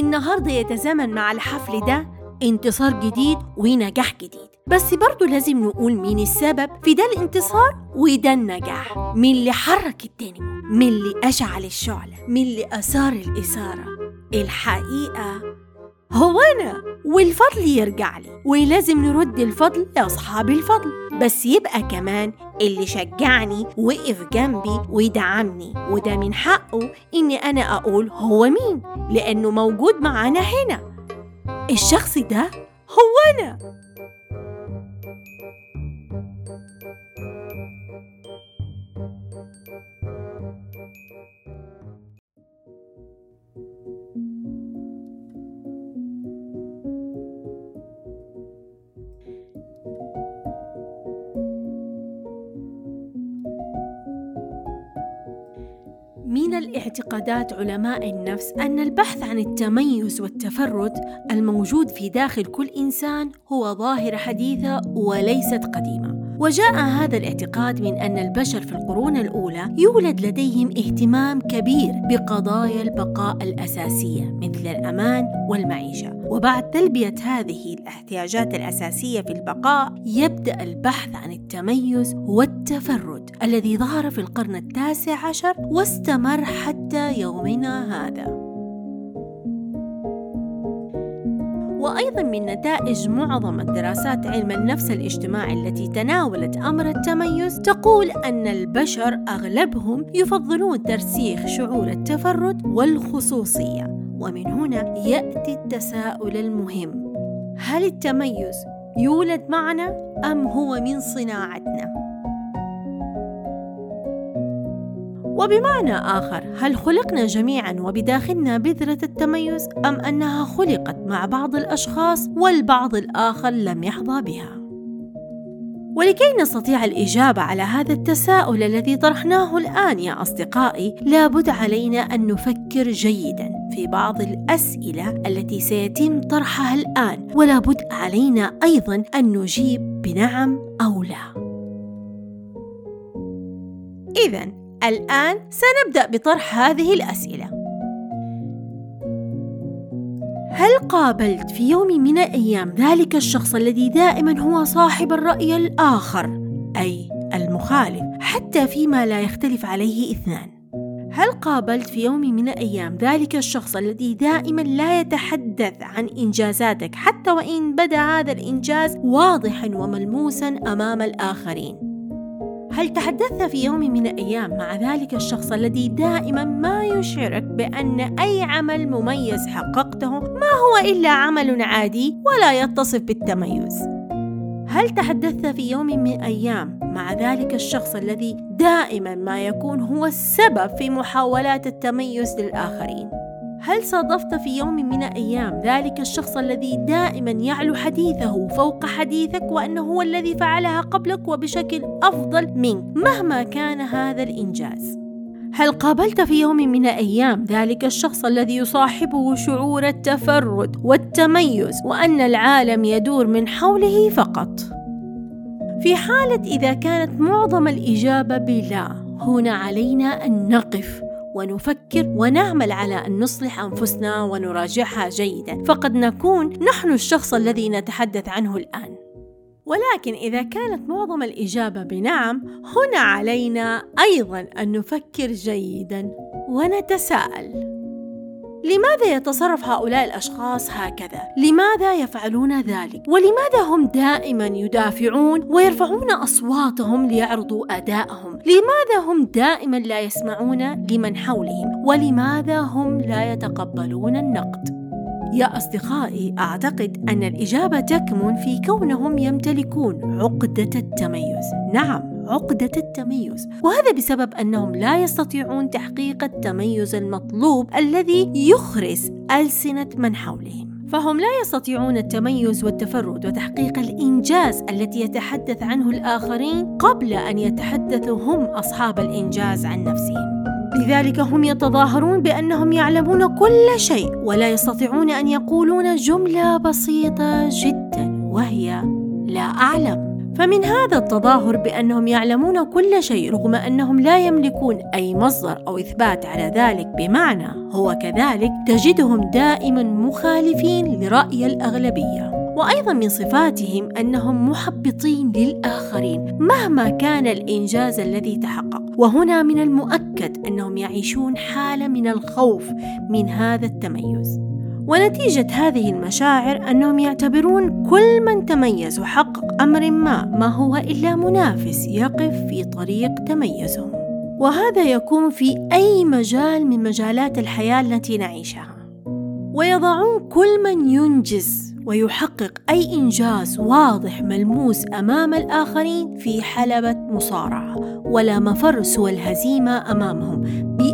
النهاردة يتزامن مع الحفل ده انتصار جديد ونجاح جديد. بس برضو لازم نقول مين السبب في ده الانتصار؟ وده النجاح. مين اللي حرك الدينامو مين اللي أشعل الشعلة مين اللي أثار الإثارة. الحقيقة هو أنا والفضل يرجع لي. ولازم نرد الفضل لأصحاب الفضل. بس يبقى كمان اللي شجعني وقف جنبي ودعمني وده من حقه إني أنا أقول هو مين لأنه موجود معانا هنا. الشخص ده هو أنا. من الاعتقادات علماء النفس أن البحث عن التميز والتفرد الموجود في داخل كل إنسان هو ظاهرة حديثة وليست قديمة. وجاء هذا الاعتقاد من أن البشر في القرون الأولى يولد لديهم اهتمام كبير بقضايا البقاء الأساسية مثل الأمان والمعيشة، وبعد تلبية هذه الاحتياجات الأساسية في البقاء يبدأ البحث عن التميز والتفرد الذي ظهر في القرن التاسع عشر واستمر حتى يومنا هذا. وأيضا من نتائج معظم الدراسات علم النفس الاجتماعي التي تناولت أمر التميز تقول أن البشر أغلبهم يفضلون ترسيخ شعور التفرد والخصوصية ومن هنا يأتي التساؤل المهم هل التميز يولد معنا أم هو من صناعتنا؟ وبمعنى آخر هل خلقنا جميعا وبداخلنا بذرة التميز أم أنها خلقت مع بعض الأشخاص والبعض الآخر لم يحظى بها؟ ولكي نستطيع الإجابة على هذا التساؤل الذي طرحناه الآن يا أصدقائي لابد علينا أن نفكر جيدا في بعض الأسئلة التي سيتم طرحها الآن ولابد علينا أيضا أن نجيب بنعم أو لا إذا الآن سنبدأ بطرح هذه الأسئلة. هل قابلت في يوم من الأيام ذلك الشخص الذي دائما هو صاحب الرأي الآخر أي المخالف حتى فيما لا يختلف عليه إثنان؟ هل قابلت في يوم من الأيام ذلك الشخص الذي دائما لا يتحدث عن إنجازاتك حتى وإن بدا هذا الإنجاز واضحا وملموسا أمام الآخرين؟ هل تحدثت في يوم من الأيام مع ذلك الشخص الذي دائما ما يشعرك بأن أي عمل مميز حققته ما هو إلا عمل عادي ولا يتصف بالتميز؟ هل تحدثت في يوم من الأيام مع ذلك الشخص الذي دائما ما يكون هو السبب في محاولات التميز للآخرين؟ هل صادفت في يوم من الأيام ذلك الشخص الذي دائما يعلو حديثه فوق حديثك وأنه هو الذي فعلها قبلك وبشكل أفضل منك مهما كان هذا الإنجاز؟ هل قابلت في يوم من الأيام ذلك الشخص الذي يصاحبه شعور التفرد والتميز وأن العالم يدور من حوله فقط؟ في حالة إذا كانت معظم الإجابة بلا هنا علينا أن نقف ونفكر ونعمل على أن نصلح أنفسنا ونراجعها جيدا. فقد نكون نحن الشخص الذي نتحدث عنه الآن. ولكن إذا كانت معظم الإجابة بنعم هنا علينا أيضا أن نفكر جيدا ونتساءل. لماذا يتصرف هؤلاء الأشخاص هكذا؟ لماذا يفعلون ذلك؟ ولماذا هم دائما يدافعون ويرفعون أصواتهم ليعرضوا أدائهم؟ لماذا هم دائما لا يسمعون لمن حولهم؟ ولماذا هم لا يتقبلون النقد؟ يا أصدقائي أعتقد أن الإجابة تكمن في كونهم يمتلكون عقدة التميز. نعم. عقدة التميز. وهذا بسبب أنهم لا يستطيعون تحقيق التميز المطلوب الذي يخرس ألسنة من حولهم. فهم لا يستطيعون التميز والتفرد وتحقيق الإنجاز التي يتحدث عنه الآخرين قبل أن يتحدثوا هم أصحاب الإنجاز عن نفسهم. لذلك هم يتظاهرون بأنهم يعلمون كل شيء ولا يستطيعون أن يقولون جملة بسيطة جدا وهي لا أعلم. فمن هذا التظاهر بأنهم يعلمون كل شيء رغم أنهم لا يملكون أي مصدر أو إثبات على ذلك بمعنى. هو كذلك تجدهم دائما مخالفين لرأي الأغلبية. وأيضا من صفاتهم أنهم محبطين للآخرين مهما كان الإنجاز الذي تحقق. وهنا من المؤكد أنهم يعيشون حالة من الخوف من هذا التميز. ونتيجة هذه المشاعر أنهم يعتبرون كل من تميز وحقق أمر ما ما هو إلا منافس يقف في طريق تميزهم. وهذا يكون في أي مجال من مجالات الحياة التي نعيشها. ويضعون كل من ينجز ويحقق أي إنجاز واضح ملموس أمام الآخرين في حلبة مصارعة ولا مفر سوى الهزيمة أمامهم.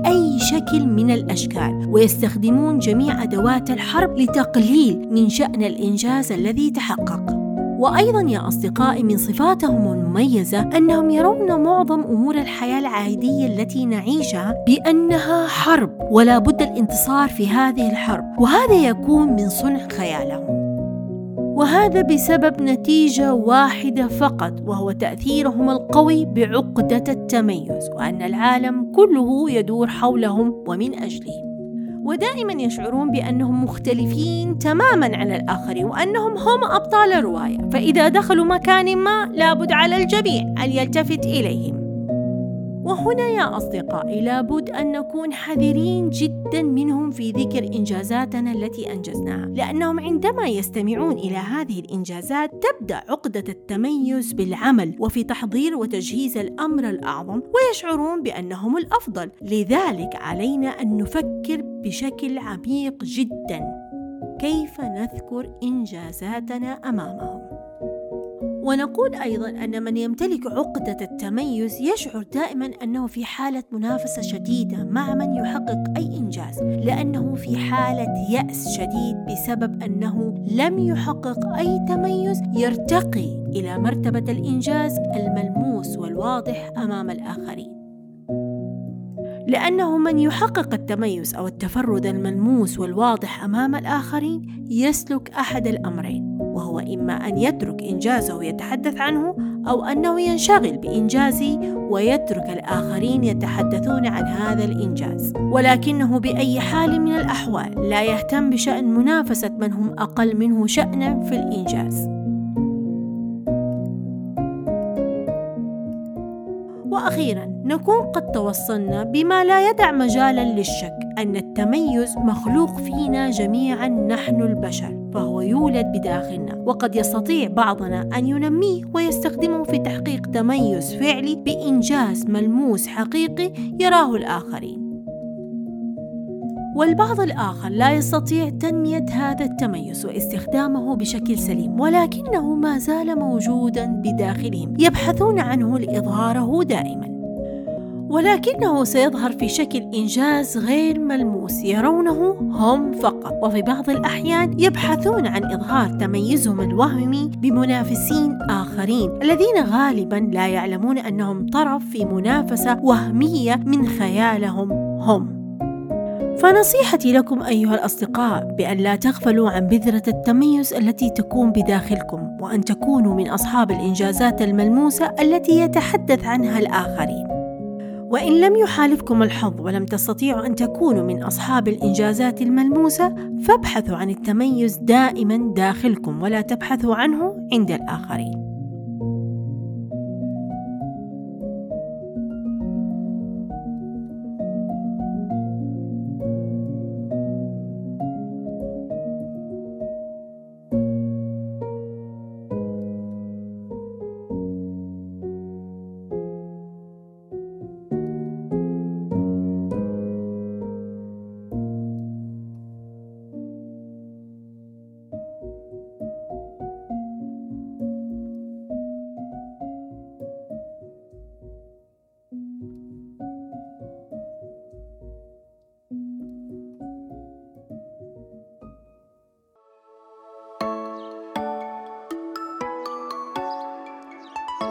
بأي شكل من الأشكال ويستخدمون جميع أدوات الحرب لتقليل من شأن الإنجاز الذي تحقق. وأيضا يا أصدقائي من صفاتهم المميزة أنهم يرون معظم أمور الحياة العادية التي نعيشها بأنها حرب ولا بد الانتصار في هذه الحرب وهذا يكون من صنع خيالهم. وهذا بسبب نتيجة واحدة فقط وهو تأثيرهم القوي بعقدة التميز وأن العالم كله يدور حولهم ومن أجلهم. ودائما يشعرون بأنهم مختلفين تماما عن الآخرين وأنهم هم أبطال الرواية. فإذا دخلوا مكان ما لابد على الجميع أن يلتفت إليهم. وهنا يا أصدقائي لابد أن نكون حذرين جدا منهم في ذكر إنجازاتنا التي أنجزناها. لأنهم عندما يستمعون إلى هذه الإنجازات تبدأ عقدة التميز بالعمل وفي تحضير وتجهيز الأمر الأعظم ويشعرون بأنهم الأفضل. لذلك علينا أن نفكر بشكل عميق جدا. كيف نذكر إنجازاتنا أمامهم؟ ونقول أيضا أن من يمتلك عقدة التميز يشعر دائما أنه في حالة منافسة شديدة مع من يحقق أي إنجاز لأنه في حالة يأس شديد بسبب أنه لم يحقق أي تميز يرتقي إلى مرتبة الإنجاز الملموس والواضح أمام الآخرين. لأنه من يحقق التميز أو التفرد الملموس والواضح أمام الآخرين يسلك أحد الأمرين. وهو إما أن يترك إنجازه ويتحدث عنه أو أنه ينشغل بإنجازه ويترك الآخرين يتحدثون عن هذا الإنجاز. ولكنه بأي حال من الأحوال لا يهتم بشأن منافسة من هم أقل منه شأنا في الإنجاز. وأخيرا نكون قد توصلنا بما لا يدع مجالا للشك أن التميز مخلوق فينا جميعا نحن البشر. فهو يولد بداخلنا. وقد يستطيع بعضنا أن ينميه ويستخدمه في تحقيق تميز فعلي بإنجاز ملموس حقيقي يراه الآخرين. والبعض الآخر لا يستطيع تنمية هذا التميز واستخدامه بشكل سليم ولكنه ما زال موجودا بداخلهم يبحثون عنه لإظهاره دائما. ولكنه سيظهر في شكل إنجاز غير ملموس. يرونه هم فقط وفي بعض الأحيان يبحثون عن إظهار تميزهم الوهمي بمنافسين آخرين الذين غالبا لا يعلمون أنهم طرف في منافسة وهمية من خيالهم هم. فنصيحتي لكم أيها الأصدقاء بأن لا تغفلوا عن بذرة التميز التي تكون بداخلكم وأن تكونوا من أصحاب الإنجازات الملموسة التي يتحدث عنها الآخرين. وإن لم يحالفكم الحظ ولم تستطيعوا أن تكونوا من أصحاب الإنجازات الملموسة فابحثوا عن التميز دائما داخلكم ولا تبحثوا عنه عند الآخرين.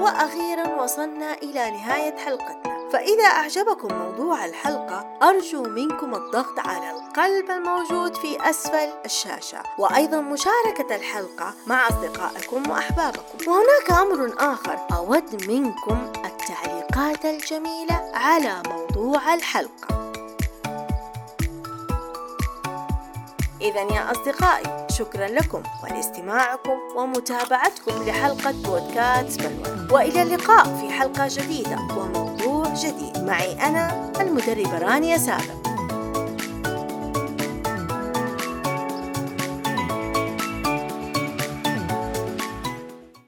وأخيرا وصلنا إلى نهاية حلقتنا. فإذا أعجبكم موضوع الحلقة أرجو منكم الضغط على القلب الموجود في أسفل الشاشة. وأيضا مشاركة الحلقة مع أصدقائكم وأحبابكم. وهناك أمر آخر أود منكم التعليقات الجميلة على موضوع الحلقة. إذا يا أصدقائي شكرا لكم. ولاستماعكم ومتابعتكم لحلقة بودكاست بلوى. وإلى اللقاء في حلقة جديدة وموضوع جديد. معي أنا المدربة رانيا سابق.